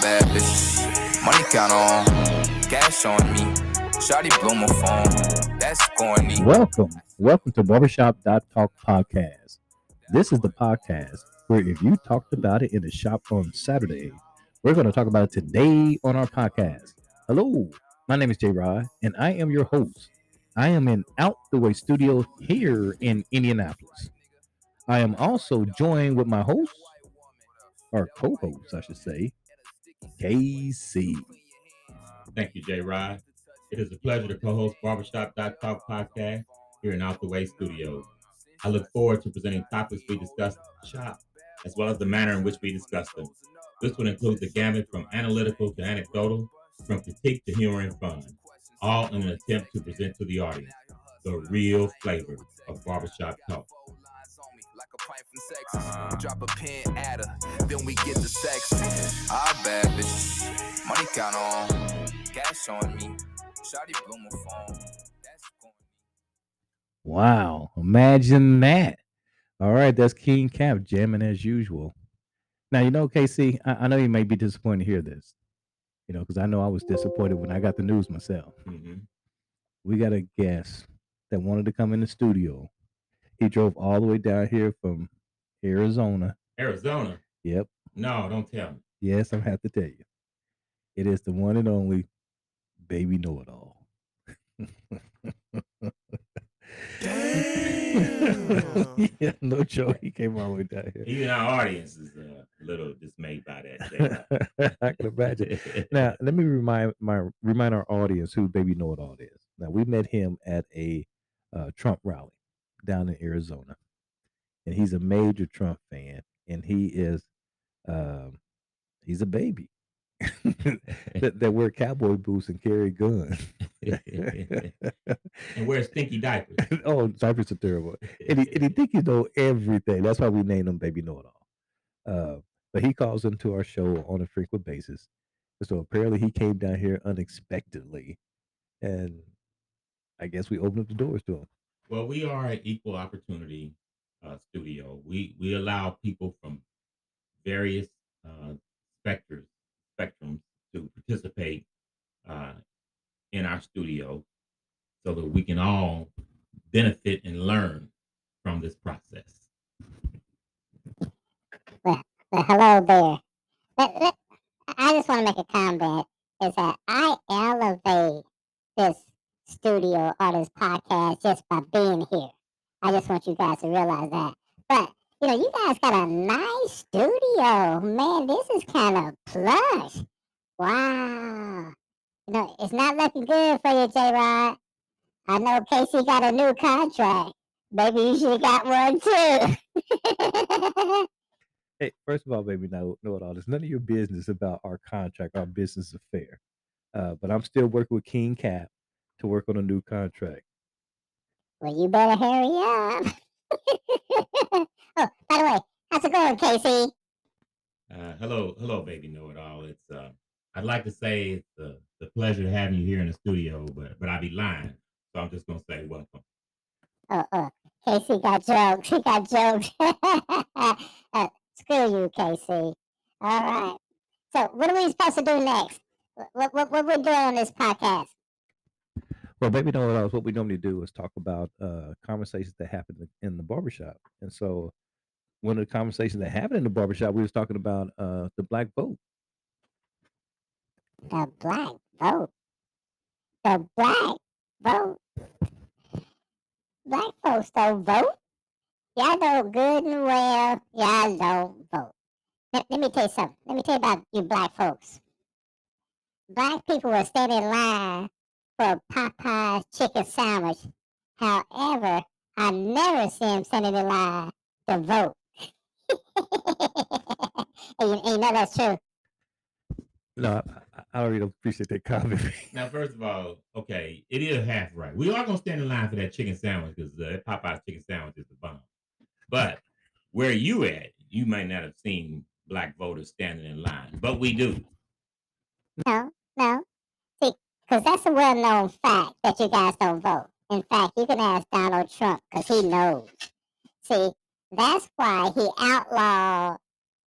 bad. Money count on, cash on me. Shawty blow my phone. That's corny. Welcome, welcome to Barbershop Talk podcast. This is the podcast where if you talked about it in the shop on Saturday, we're going to talk about it today on our podcast. Hello, my name is Jay Rod, and I am your host. I am in Out the Way Studio here in Indianapolis. I am also joined with my host, or co-host, I should say, KC. Thank you, Jay Rod. It is a pleasure to co-host Barbershop Talk podcast here in Out the Way Studios. I look forward to presenting topics we discuss shop, as well as the manner in which we discuss them. This would include the gamut from analytical to anecdotal, from critique to humor and fun, all in an attempt to present to the audience the real flavor of barbershop talk. Uh-huh. Drop a pin at her, then we get the sex. Ah, bad bitch. Money count on, cash on me. Shawty blow my phone. Wow, imagine that. All right, that's King Cap jamming as usual. Now, you know, KC, I, I know you may be disappointed to hear this, you know, because I know I was disappointed when I got the news myself. Mhm. We got a guest that wanted to come in the studio. He drove all the way down here from Arizona. Arizona. Yep. No, don't tell me. Yes, I'm have to tell you. It is the one and only Baby Know It All. yeah, no joke. He came all the way down here. Even our audience is uh, a little dismayed by that. I can imagine. Now, let me remind my remind our audience who Baby Know It All is. Now, we met him at a uh, Trump rally down in Arizona, and he's a major Trump fan, and he is, um, he's a baby that, that wear cowboy boots and carry guns. and wear stinky diapers. oh, diapers are terrible. And he, and he think he know everything. That's why we named him Baby Know It All. Uh, but he calls into our show on a frequent basis. So apparently he came down here unexpectedly, and I guess we opened up the doors to him. Well, we are an equal opportunity uh, studio. We we allow people from various uh, specters spectrums to participate uh, in our studio, so that we can all benefit and learn from this process. Well, hello there. Let- let- I just want to make a comment is that I elevate studio or this podcast just by being here. I just want you guys to realize that. But, you know, you guys got a nice studio. Man, this is kind of plush. Wow. You know, it's not looking good for you, J Rod. I know Casey got a new contract. Maybe you should have got one too. Hey, first of all, baby, know, know it all. It's none of your business about our contract, our business affair. Uh, but I'm still working with King Cap to work on a new contract. Well, you better hurry up. oh, by the way, how's it going, Casey? Uh, hello, hello, baby, know it all. It's uh, I'd like to say it's uh, the pleasure of having you here in the studio, but but I'd be lying, so I'm just gonna say welcome. Oh, oh, Casey got jokes. He got jokes. uh, screw you, Casey. All right. So, what are we supposed to do next? What what what we're doing on this podcast? Well, baby, it all. What we normally do is talk about uh, conversations that happen in in the barbershop. And so, one of the conversations that happened in the barbershop, we was talking about uh, the black vote. The black vote. The black vote. Black folks don't vote. Y'all know good and well y'all don't vote. Let, let me tell you something. Let me tell you about you black folks. Black people will stand in line for a Popeye's chicken sandwich. However, I never see them standing in line to vote. and, you, and you know that's true. No, I, I- I really appreciate that comment. Now, first of all, okay, it is half right. We are gonna stand in line for that chicken sandwich because uh, that Popeye's chicken sandwich is the bomb. But where you at, you might not have seen black voters standing in line, but we do. No, no. Because that's a well known fact that you guys don't vote. In fact, you can ask Donald Trump because he knows. See, that's why he outlawed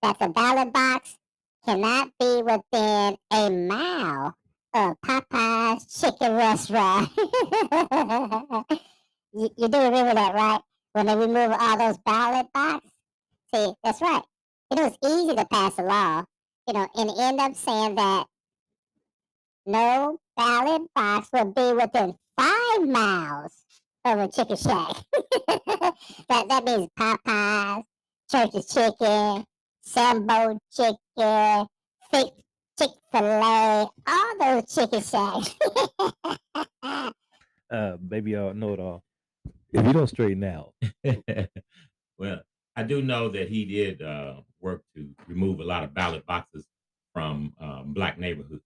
that the ballot box cannot be within a mile of Popeye's chicken restaurant. you, you do remember that, right? When they removed all those ballot boxes? See, that's right. It was easy to pass a law, you know, and end up saying that no ballot box would be within five miles of a chicken shack. that that means Popeyes, Church's Chicken, Sambo Chicken, Chick Fil A, all those chicken shacks. uh, baby, y'all know it all. If you don't straighten out, well, I do know that he did uh, work to remove a lot of ballot boxes from um, black neighborhoods.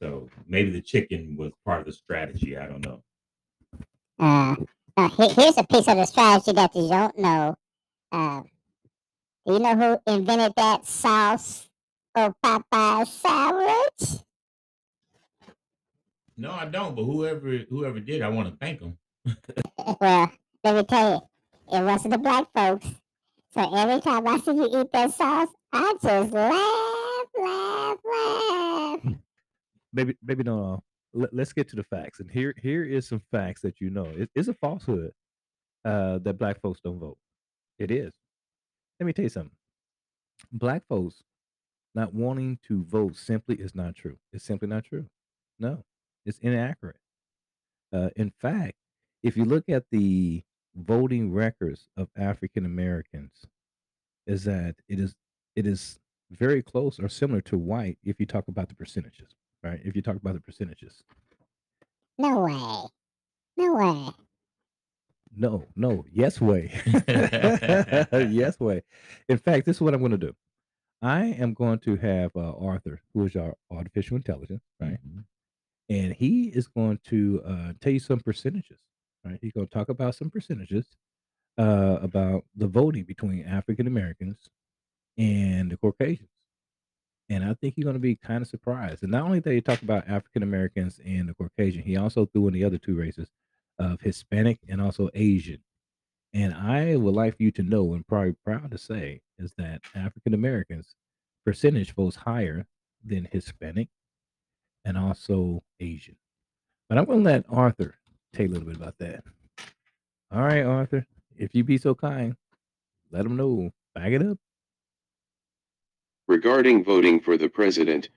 So maybe the chicken was part of the strategy. I don't know. Uh, now here's a piece of the strategy that you don't know. Uh, do you know who invented that sauce or Popeye sandwich? No, I don't. But whoever whoever did, I want to thank them. well, let me tell you, it wasn't the black folks. So every time I see you eat that sauce, I just laugh, laugh, laugh. Baby, baby, no, let, us get to the facts. And here, here is some facts that you know. It, it's a falsehood uh, that black folks don't vote. It is. Let me tell you something. Black folks not wanting to vote simply is not true. It's simply not true. No, it's inaccurate. Uh, in fact, if you look at the voting records of African Americans, is that it is it is very close or similar to white if you talk about the percentages right? If you talk about the percentages. No way. No way. No, no, yes way. yes way. In fact, this is what I'm going to do. I am going to have uh, Arthur, who is our artificial intelligence, right? Mm-hmm. And he is going to uh, tell you some percentages, right? He's going to talk about some percentages uh, about the voting between African Americans and the Caucasians and I think you're going to be kind of surprised. And not only that, he talked about African Americans and the Caucasian, he also threw in the other two races of Hispanic and also Asian. And I would like for you to know, and probably proud to say, is that African Americans percentage votes higher than Hispanic and also Asian. But I'm going to let Arthur tell you a little bit about that. All right, Arthur, if you be so kind, let them know. Back it up. Regarding voting for the president,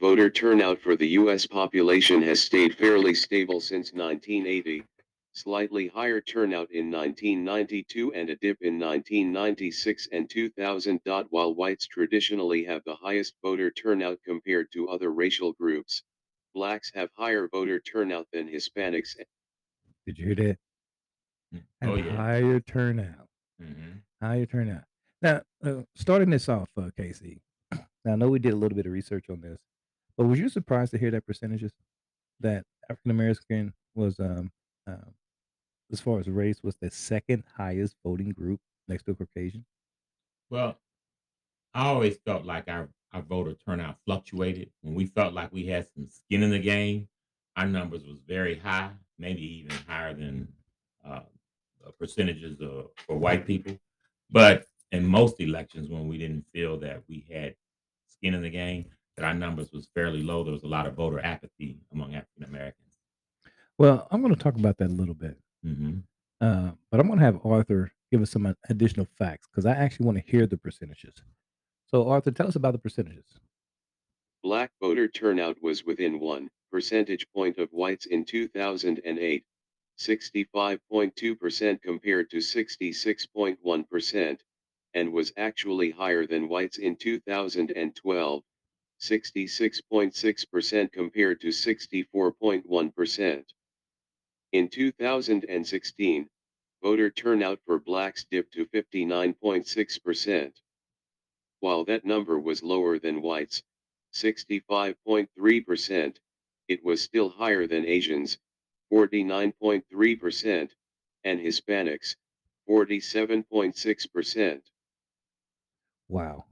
voter turnout for the U.S. population has stayed fairly stable since 1980, slightly higher turnout in 1992 and a dip in 1996 and 2000. While whites traditionally have the highest voter turnout compared to other racial groups, blacks have higher voter turnout than Hispanics. Did you hear that? Mm, oh, yeah. Higher turnout. Mm-hmm. Higher turnout. Now, uh, starting this off, uh, Casey, now, I know we did a little bit of research on this, but was you surprised to hear that percentages that African American was, um, um, as far as race, was the second highest voting group next to Caucasian? Well, I always felt like our, our voter turnout fluctuated. When we felt like we had some skin in the game, our numbers was very high, maybe even higher than uh, percentages of, for white people. But in most elections, when we didn't feel that we had skin in the game, that our numbers was fairly low. There was a lot of voter apathy among African Americans. Well, I'm going to talk about that a little bit. Mm-hmm. Uh, but I'm going to have Arthur give us some additional facts because I actually want to hear the percentages. So, Arthur, tell us about the percentages. Black voter turnout was within one percentage point of whites in 2008, 65.2% compared to 66.1% and was actually higher than whites in 2012, 66.6% compared to 64.1%. In 2016, voter turnout for blacks dipped to 59.6%. While that number was lower than whites, 65.3%, it was still higher than Asians, 49.3%, and Hispanics, 47.6%. Wow.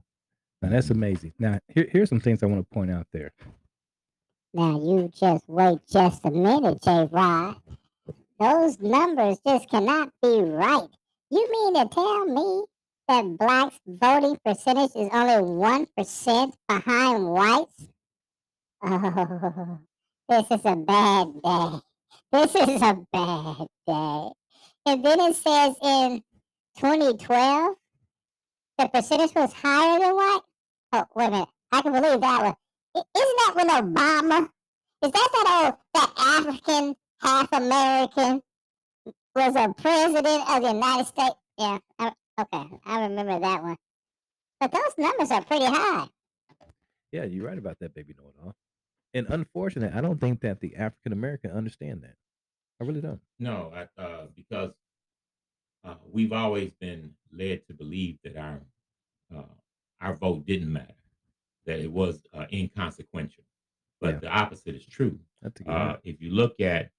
Now that's amazing. Now here, here's some things I want to point out there. Now you just wait just a minute, J Rod. Those numbers just cannot be right. You mean to tell me that blacks voting percentage is only one percent behind whites? Oh, this is a bad day. This is a bad day. And then it says in 2012, the percentage was higher than white. Oh, wait a minute. I can believe that one. I- Isn't that when Obama? Is that that old that African half American was a president of the United States? Yeah. I, okay, I remember that one. But those numbers are pretty high. Yeah, you're right about that, baby know it all. And unfortunately, I don't think that the African American understand that. I really don't. No, I, uh, because uh, we've always been led to believe that our uh, our vote didn't matter, that it was uh, inconsequential. But Yeah. the opposite is true. I think you're Uh, if you look at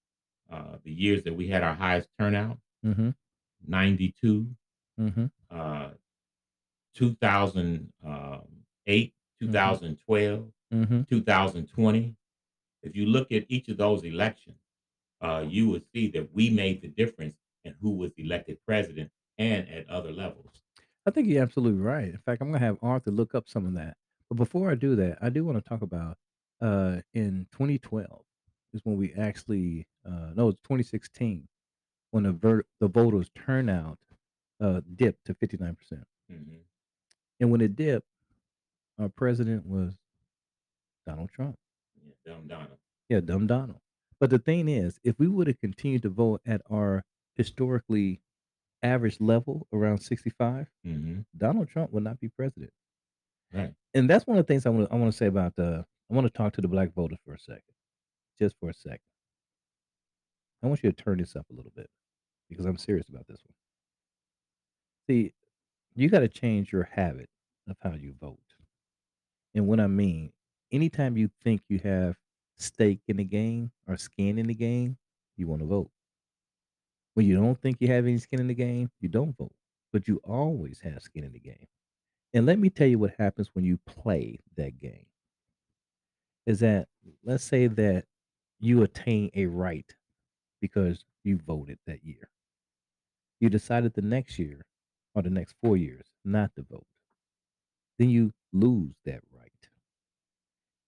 uh, the years that we had our highest turnout, Mm-hmm. 92, Mm-hmm. uh, 2008, 2012, Mm-hmm. 2020, if you look at each of those elections, uh, you would see that we made the difference in who was elected president and at other levels. I think you're absolutely right. In fact, I'm gonna have Arthur look up some of that. But before I do that, I do want to talk about uh in 2012 is when we actually uh no, it's 2016 when the ver- the voters turnout uh dipped to 59%. Mhm. And when it dipped, our president was Donald Trump. Yeah, dumb Donald. Yeah, dumb Donald. But the thing is, if we would have continued to vote at our historically average level around 65, hmm Donald Trump would not be president. Right. And that's one of the things I want to I want to say about the I want to talk to the black voters for a second. Just for a second. I want you to turn this up a little bit because I'm serious about this one. See, you got to change your habit of how you vote. And what I mean, anytime you think you have stake in the game or skin in the game, you want to vote. When you don't think you have any skin in the game, you don't vote. But you always have skin in the game. And let me tell you what happens when you play that game. Is that let's say that you attain a right because you voted that year. You decided the next year or the next four years not to vote. Then you lose that right.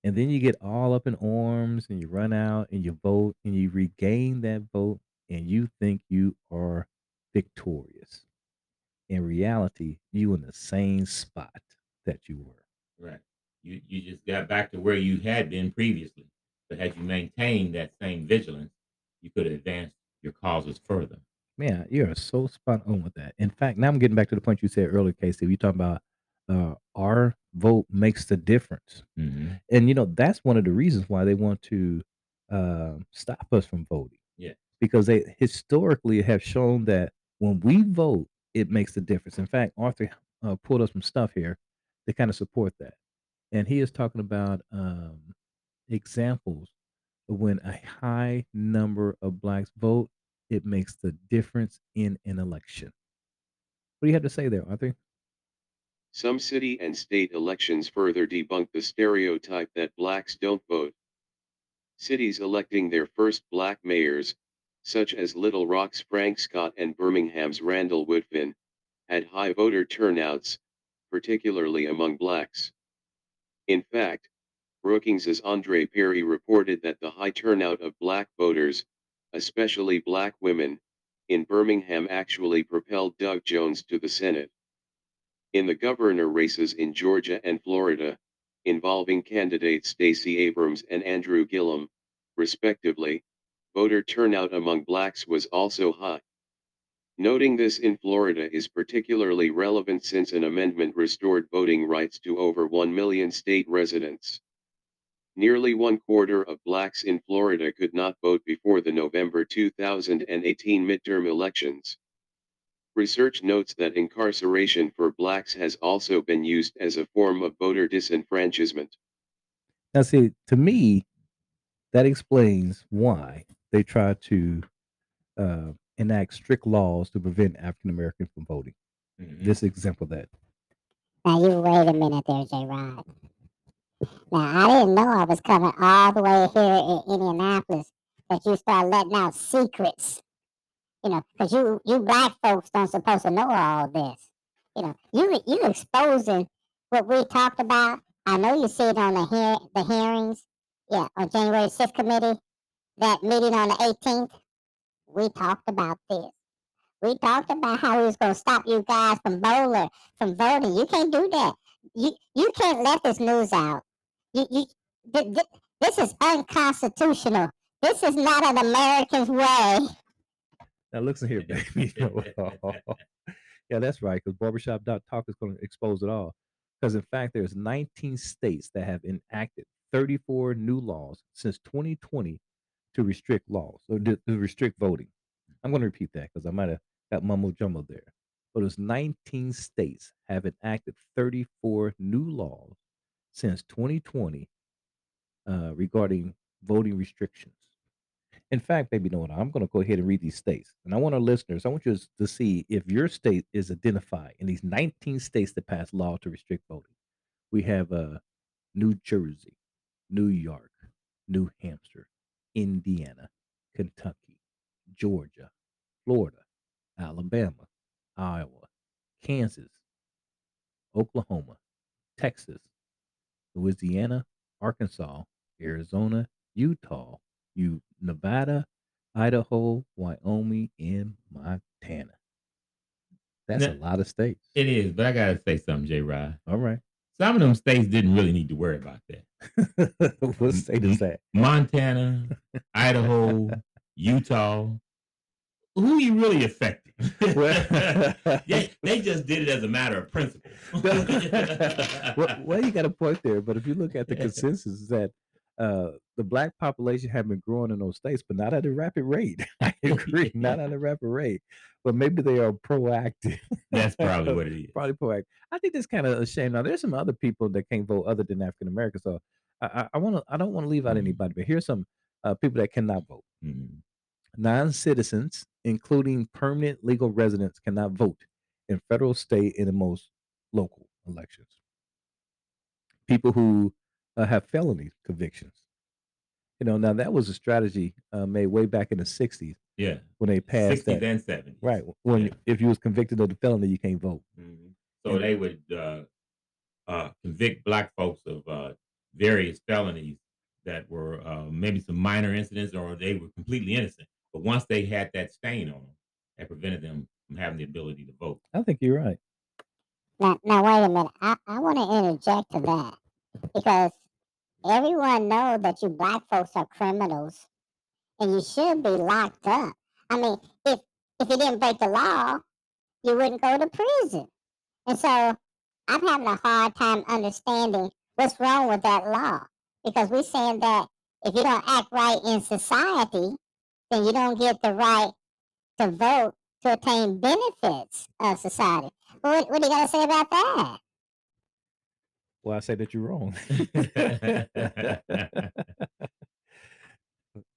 And then you get all up in arms and you run out and you vote and you regain that vote and you think you are victorious. In reality, you in the same spot that you were. Right. You you just got back to where you had been previously. But had you maintained that same vigilance, you could have advanced your causes further. Man, you are so spot on with that. In fact, now I'm getting back to the point you said earlier, Casey. You talking about uh, our vote makes the difference, hmm and you know that's one of the reasons why they want to uh, stop us from voting. Because they historically have shown that when we vote, it makes a difference. In fact, Arthur uh, pulled up some stuff here to kind of support that, and he is talking about um, examples of when a high number of blacks vote, it makes the difference in an election. What do you have to say there, Arthur? Some city and state elections further debunk the stereotype that blacks don't vote. Cities electing their first black mayors, such as Little Rock's Frank Scott and Birmingham's Randall Woodfin, had high voter turnouts, particularly among blacks. In fact, Brookings's Andre Perry reported that the high turnout of black voters, especially black women, in Birmingham actually propelled Doug Jones to the Senate. In the governor races in Georgia and Florida, involving candidates Stacey Abrams and Andrew Gillum, respectively, voter turnout among blacks was also high. Noting this in Florida is particularly relevant since an amendment restored voting rights to over 1 million state residents. Nearly one quarter of blacks in Florida could not vote before the November 2018 midterm elections. Research notes that incarceration for blacks has also been used as a form of voter disenfranchisement. Now, see, to me, that explains why they try to uh, enact strict laws to prevent African Americans from voting. Mhm. This example that Now you wait a minute there, J Rod. Now I didn't know I was coming all the way here in Indianapolis that you start letting out secrets. You know, because you you black folks don't supposed to know all this. You know, you you exposing what we talked about. I know you see it on the hear the hearings. Yeah, on January 6th committee, that meeting on the 18th. We talked about this. We talked about how we was gonna stop you guys from bowler from voting. You can't do that. You you can't let this news out. You you th- th- this is unconstitutional. This is not an American's way. Now listen here, baby. yeah, that's right. Because barbershop talk is going to expose it all. Because in fact, there's 19 states that have enacted 34 new laws since 2020 to restrict laws or to, to restrict voting. I'm going to repeat that because I might have got mumble jumbled there. But it's 19 states have enacted 34 new laws since 2020 uh, regarding voting restrictions. In fact, baby, know what? I'm going to go ahead and read these states. And I want our listeners, I want you to see if your state is identified in these 19 states that passed law to restrict voting. We have uh, New Jersey, New York, New Hampshire, Indiana, Kentucky, Georgia, Florida, Alabama, Iowa, Kansas, Oklahoma, Texas, Louisiana, Arkansas, Arizona, Utah, Nevada, Idaho, Wyoming, and Montana. That's Now- a lot of states. It is, but I gotta say something, J. Rod. All right. Some of them states didn't really need to worry about that. What state is that? Montana, Idaho, Utah. Who are you really affecting? Well- they, they just did it as a matter of principle. well, well, you got a point there, but if you look at the consensus, is that uh, the black population have been growing in those states, but not at a rapid rate. I agree, not at a rapid rate, but maybe they are proactive. That's probably what it is. Probably proactive. I think that's kind of a shame. Now, there's some other people that can't vote other than African Americans, so I, I, want to. I don't want to leave out Mhm. anybody, but here's some uh, people that cannot vote. Mhm. Non-citizens, including permanent legal residents, cannot vote in federal, state, and the most local elections. People who uh, have felony convictions. You know, now that was a strategy uh, made way back in the '60s Yeah. when they passed 60s that. and 70s. Right, when Yeah. if you was convicted of the felony, you can't vote. Mhm. So Yeah. they would uh, uh, convict black folks of uh, various felonies that were uh, maybe some minor incidents or they were completely innocent. But once they had that stain on them, that prevented them from having the ability to vote. I think you're right. Now, now wait a minute. I, I want to interject to that because everyone know that you black folks are criminals and you should be locked up. I mean, if if you didn't break the law, you wouldn't go to prison. And so I'm having a hard time understanding what's wrong with that law because we're saying that if you don't act right in society, then you don't get the right to vote to attain benefits of society. What, what do you got to say about that? Well, I say that you're wrong.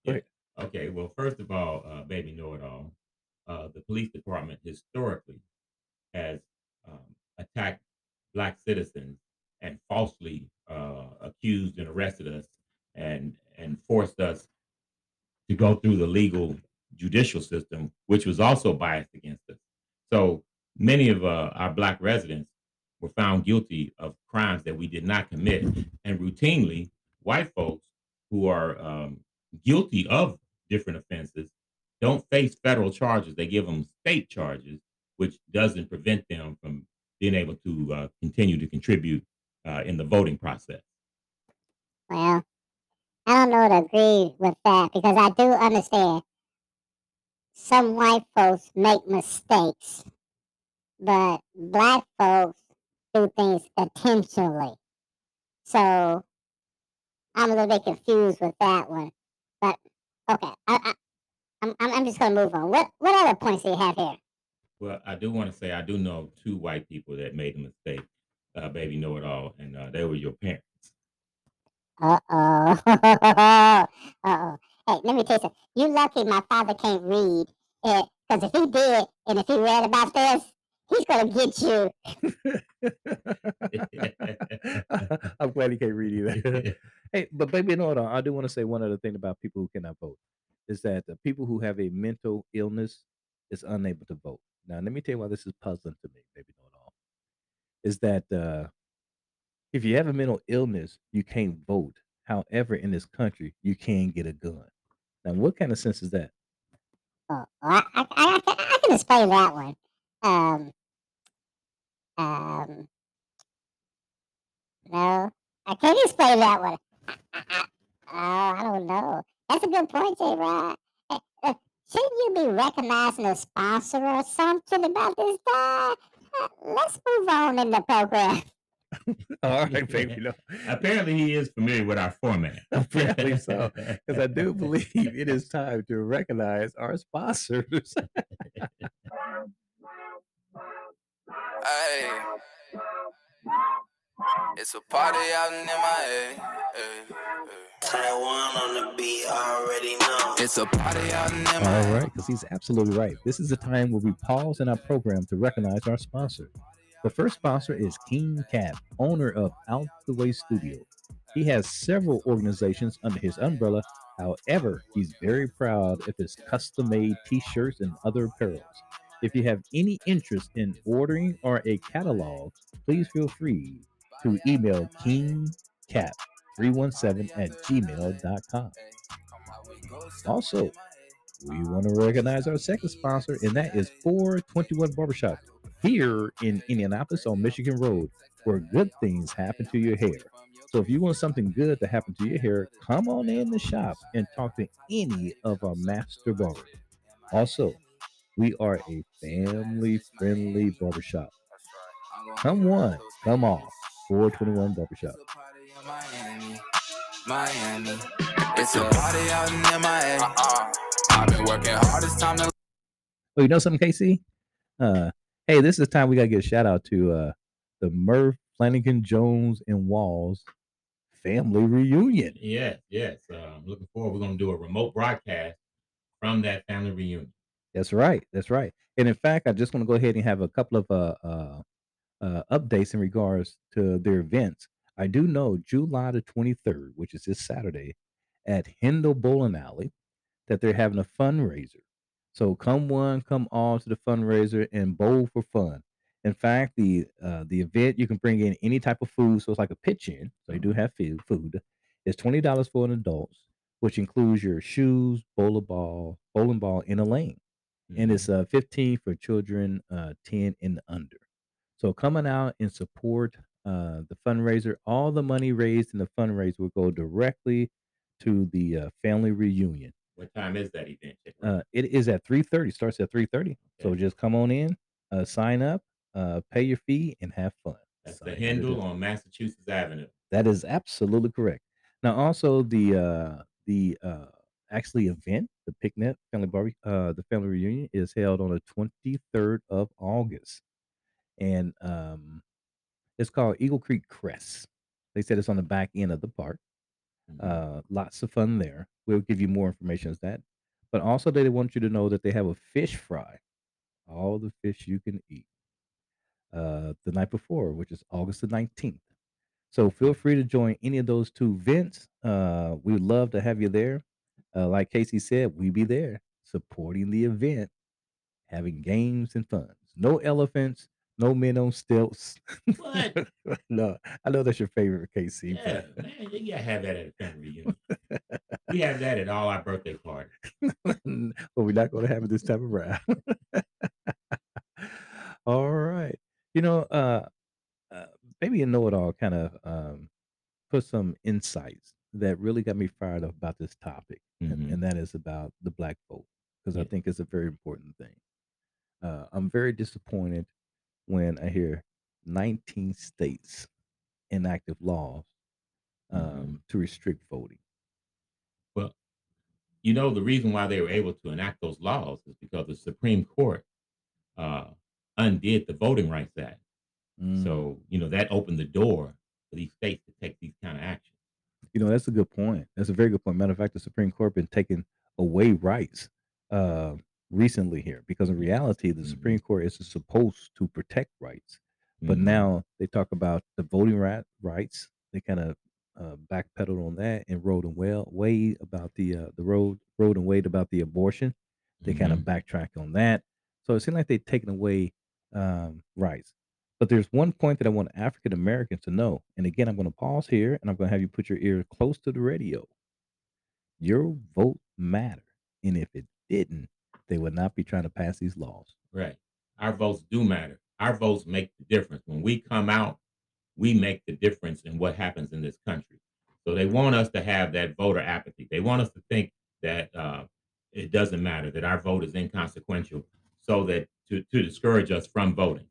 Yeah. Okay, well, first of all, uh, baby know it all. Uh, the police department historically has um, attacked black citizens and falsely uh, accused and arrested us and and forced us to go through the legal judicial system, which was also biased against us. So many of uh, our black residents were found guilty of crimes that we did not commit, and routinely, white folks who are um, guilty of different offenses don't face federal charges. They give them state charges, which doesn't prevent them from being able to uh, continue to contribute uh, in the voting process. Well, I don't know to agree with that because I do understand some white folks make mistakes, but black folks do things intentionally. So I'm a little bit confused with that one. But okay, I, I, I'm, I'm just gonna move on. What what other points do you have here? Well, I do want to say I do know two white people that made a mistake, uh, baby know it all, and uh, they were your parents. Uh oh. uh oh. Hey, let me tell you something. You lucky my father can't read. It because if he did, and if he read about this, he's to get you. I'm glad he can't read either. hey, but baby, in order, I do want to say one other thing about people who cannot vote is that the people who have a mental illness is unable to vote. Now, let me tell you why this is puzzling to me, baby, know it all. is that uh, if you have a mental illness, you can't vote. However, in this country, you can get a gun. Now, what kind of sense is that? Oh, I, I, I, I, I can explain that one. Um, um, no, I can't explain that one. Oh, I don't know. That's a good point, J. Rod. Uh, uh, shouldn't you be recognizing a sponsor or something about this guy? Uh, let's move on in the program. All right, baby. No, Apparently, he is familiar with our format. Apparently so, because I do believe it is time to recognize our sponsors. Hey. It's a party out in MIA. Eh, eh, eh. Taiwan on the beat, already know. It's a party out in MIA. All right, because he's absolutely right. This is the time where we pause in our program to recognize our sponsor. The first sponsor is King Cap, owner of Out the Way Studio. He has several organizations under his umbrella. However, he's very proud of his custom made t shirts and other apparels. If you have any interest in ordering or a catalog, please feel free to email kingcap317 at gmail.com. Also, we want to recognize our second sponsor, and that is 421 Barbershop here in Indianapolis on Michigan Road, where good things happen to your hair. So if you want something good to happen to your hair, come on in the shop and talk to any of our master barbers. Also, we are a family friendly barbershop. Come on, come off. 421 Barbershop. Miami, Miami. It's a party out in MIA. Uh-uh. I've been working hard. It's time to Oh, you know something, Casey? Uh, hey, this is the time we gotta give a shout out to uh the Murph, Flanagan, Jones, and Walls family reunion. Yes, yes. Uh, I'm looking forward. We're going to do a remote broadcast from that family reunion. That's right. That's right. And in fact, I just want to go ahead and have a couple of uh, uh, uh, updates in regards to their events. I do know July the 23rd, which is this Saturday, at Hendel Bowling Alley, that they're having a fundraiser. So come one, come all to the fundraiser and bowl for fun. In fact, the uh, the event you can bring in any type of food, so it's like a pitch in. So you do have food. Food. It's twenty dollars for an adult, which includes your shoes, bowling ball, bowling ball, in a lane and it's uh 15 for children uh 10 and under. So coming out and support uh the fundraiser all the money raised in the fundraiser will go directly to the uh, family reunion. What time is that event? Uh it is at 3:30 starts at 3:30 so just come on in uh sign up uh pay your fee and have fun. That's So the you gotta Hindle do- on Massachusetts Avenue. that is absolutely correct. Now, also the uh the uh actually event, the picnic family barbecue, uh the family reunion is held on the twenty third of August, and um it's called Eagle Creek Crest. They said it's on the back end of the park. Mhm. Uh, lots of fun there. We'll give you more information as that. But also, they want you to know that they have a fish fry, all the fish you can eat, uh, the night before, which is August the 19th. So feel free to join any of those two events. Uh, we'd love to have you there. Uh, like Casey said, we be there supporting the event, having games and fun. No elephants, no men on stilts. What? no, I know that's your favorite, Casey. Yeah, but- man, you gotta have that at a family reunion. we have that at all our birthday parties. but we're not to have it this time around. all right. You know, uh, uh, maybe a know it all kind of um, put some insights that really got me fired up about this topic, Mhm. and, and that is about the black vote, because I think it's a very important thing. Uh, I'm very disappointed when I hear 19 states enacted laws um, Mhm. to restrict voting. Well, you know, the reason why they were able to enact those laws is because the Supreme Court uh, undid the Voting Rights Act. Mm. So, you know, that opened the door for these states to take these kind of actions. You know, that's a good point. That's a very good point. Matter of fact, the Supreme Court been taking away rights uh, recently here because in reality, the Mhm. Supreme Court is supposed to protect rights, but Mhm. now they talk about the voting right rights. They kind of uh, backpedaled on that and wrote and well way about the uh, the road road and wade about the abortion. They kind of Mhm. backtrack on that. So it seemed like they've taken away um, rights. But there's one point that I want African Americans to know. And again, I'm going to pause here and I'm going to have you put your ear close to the radio. Your vote matter. And if it didn't, they would not be trying to pass these laws. Right. Our votes do matter. Our votes make the difference. When we come out, we make the difference in what happens in this country. So they want us to have that voter apathy. They want us to think that uh, it doesn't matter, that our vote is inconsequential, so that to, to discourage us from voting.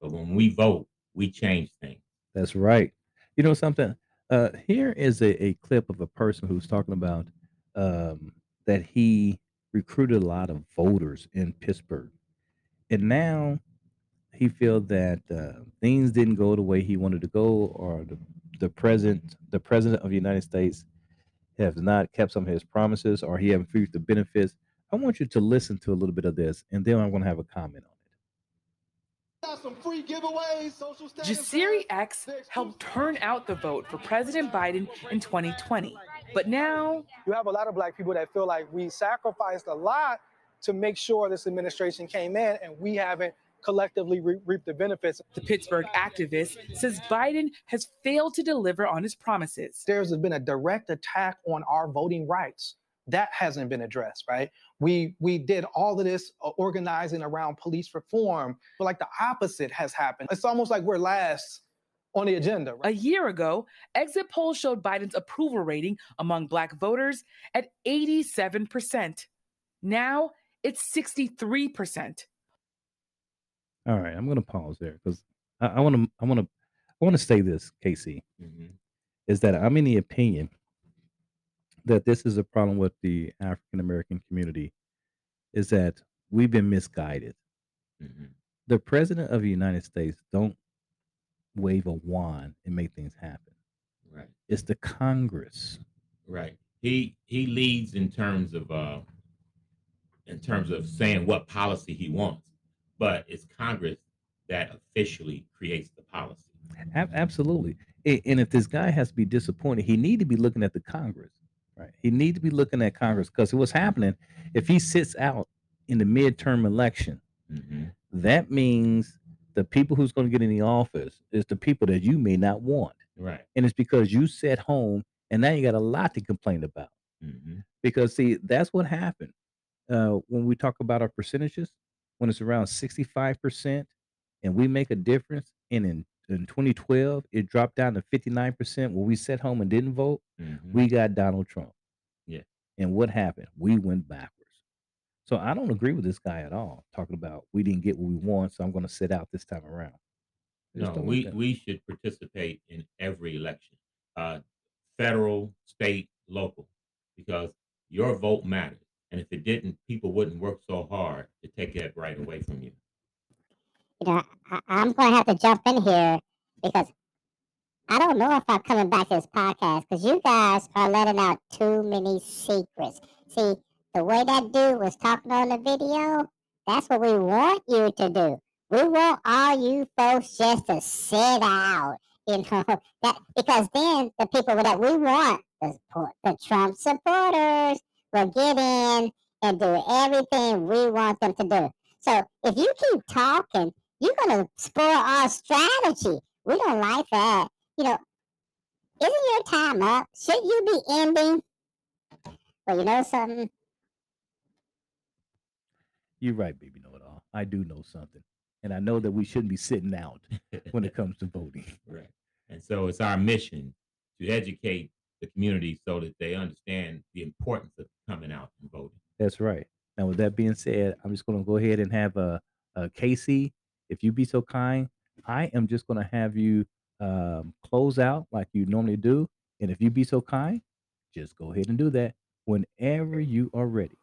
But when we vote, we change things. That's right. You know something? Uh, here is a, a clip of a person who's talking about um, that he recruited a lot of voters in Pittsburgh, and now he feels that uh, things didn't go the way he wanted to go, or the the president the president of the United States has not kept some of his promises, or he haven't reaped the benefits. I want you to listen to a little bit of this, and then I'm going to have a comment on it. Got some free giveaways, social status Jasiri X helped turn out the vote for President Biden in 2020. But now, you have a lot of black people that feel like we sacrificed a lot to make sure this administration came in and we haven't collectively re- reaped the benefits. the Pittsburgh activist says Biden has failed to deliver on his promises. There's been a direct attack on our voting rights. That hasn't been addressed, right? We we did all of this uh, organizing around police reform, but like the opposite has happened. It's almost like we're last on the agenda. Right? A year ago, exit polls showed Biden's approval rating among black voters at 87%. Now it's 63%. All right, I'm going to pause there because I want to I want to I want to say this, Casey, Mhm. is that I'm in the opinion that this is a problem with the African American community, is that we've been misguided. Mhm. The president of the United States don't wave a wand and make things happen. Right. It's the Congress. Right. He he leads in terms of uh in terms of saying what policy he wants, but it's Congress that officially creates the policy. Ab- absolutely. And if this guy has to be disappointed, he need to be looking at the Congress, right? He need to be looking at Congress because what's happening if he sits out in the midterm election, Mhm. that means the people who's going to get in the office is the people that you may not want, Right. and it's because you sat home and now you got a lot to complain about. Mhm. Because see, that's what happened uh, when we talk about our percentages. When it's around sixty-five percent, and we make a difference, and in in 2012 it dropped down to 59 percent when we sat home and didn't vote. Mhm. We got Donald Trump. Yeah. And what happened? We went backwards. So I don't agree with this guy at all. Talking about we didn't get what we want, so I'm going to sit out this time around. Just No, we we should participate in every election, uh, federal, state, local, because your vote matters. And if it didn't, people wouldn't work so hard to take that right away from you. You know, I, I'm going to have to jump in here because I don't know if I'm coming back to this podcast because you guys are letting out too many secrets. See, the way that dude was talking on the video, that's what we want you to do. We want all you folks just to sit out, you know, that because then the people that we want, the, the Trump supporters, will get in and do everything we want them to do. So if you keep talking, you're gonna spoil our strategy. We don't like that. You know, isn't your time up? Should you be ending? Well, you know something? You're right, baby. Know it all. I do know something, and I know that we shouldn't be sitting out when it comes to voting. Right. And so it's our mission to educate the community so that they understand the importance of coming out and voting. That's right. Now, with that being said, I'm just going to go ahead and have a, a Casey. If you be so kind, I am just going to have you um, close out like you normally do. And if you be so kind, just go ahead and do that whenever you are ready.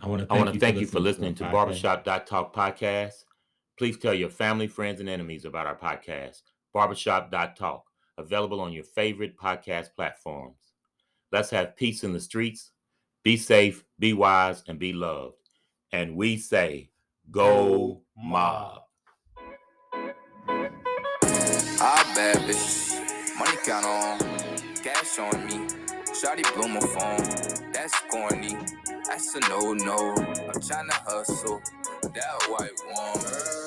I want to I want to thank you for listening to podcast. Barbershop.talk podcast. Please tell your family, friends, and enemies about our podcast, Barbershop.talk, available on your favorite podcast platforms. Let's have peace in the streets. Be safe, be wise, and be loved. And we say, go mob. I bad bitch, money count on, cash on me. Shawty blew my phone, that's corny. That's a no no. I'm tryna hustle, that white woman.